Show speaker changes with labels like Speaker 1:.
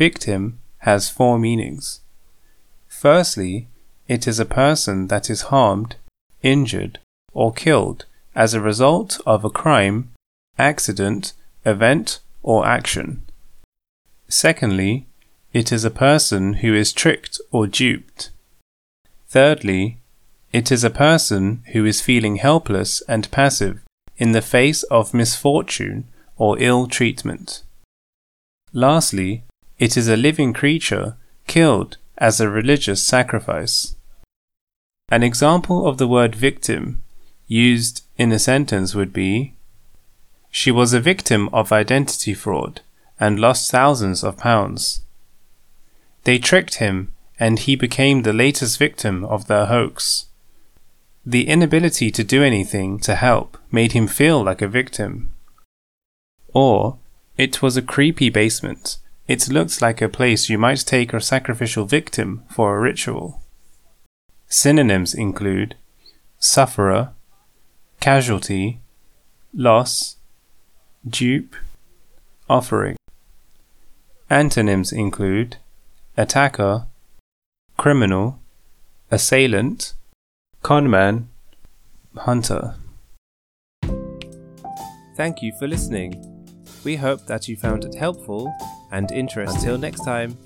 Speaker 1: Victim has four meanings. Firstly, it is a person that is harmed, injured, or killed as a result of a crime, accident, event, or action. Secondly, it is a person who is tricked or duped. Thirdly, it is a person who is feeling helpless and passive in the face of misfortune or ill treatment. Lastly, it is a living creature killed as a religious sacrifice. An example of the word victim used in a sentence would be She was a victim of identity fraud and lost thousands of pounds. They tricked him and he became the latest victim of their hoax. The inability to do anything to help made him feel like a victim. Or, it was a creepy basement. It looks like a place you might take a sacrificial victim for a ritual. Synonyms include sufferer, casualty, loss, dupe, offering. Antonyms include attacker, criminal, assailant, conman, hunter. Thank you for listening. We hope that you found it helpful and interesting. Until next time.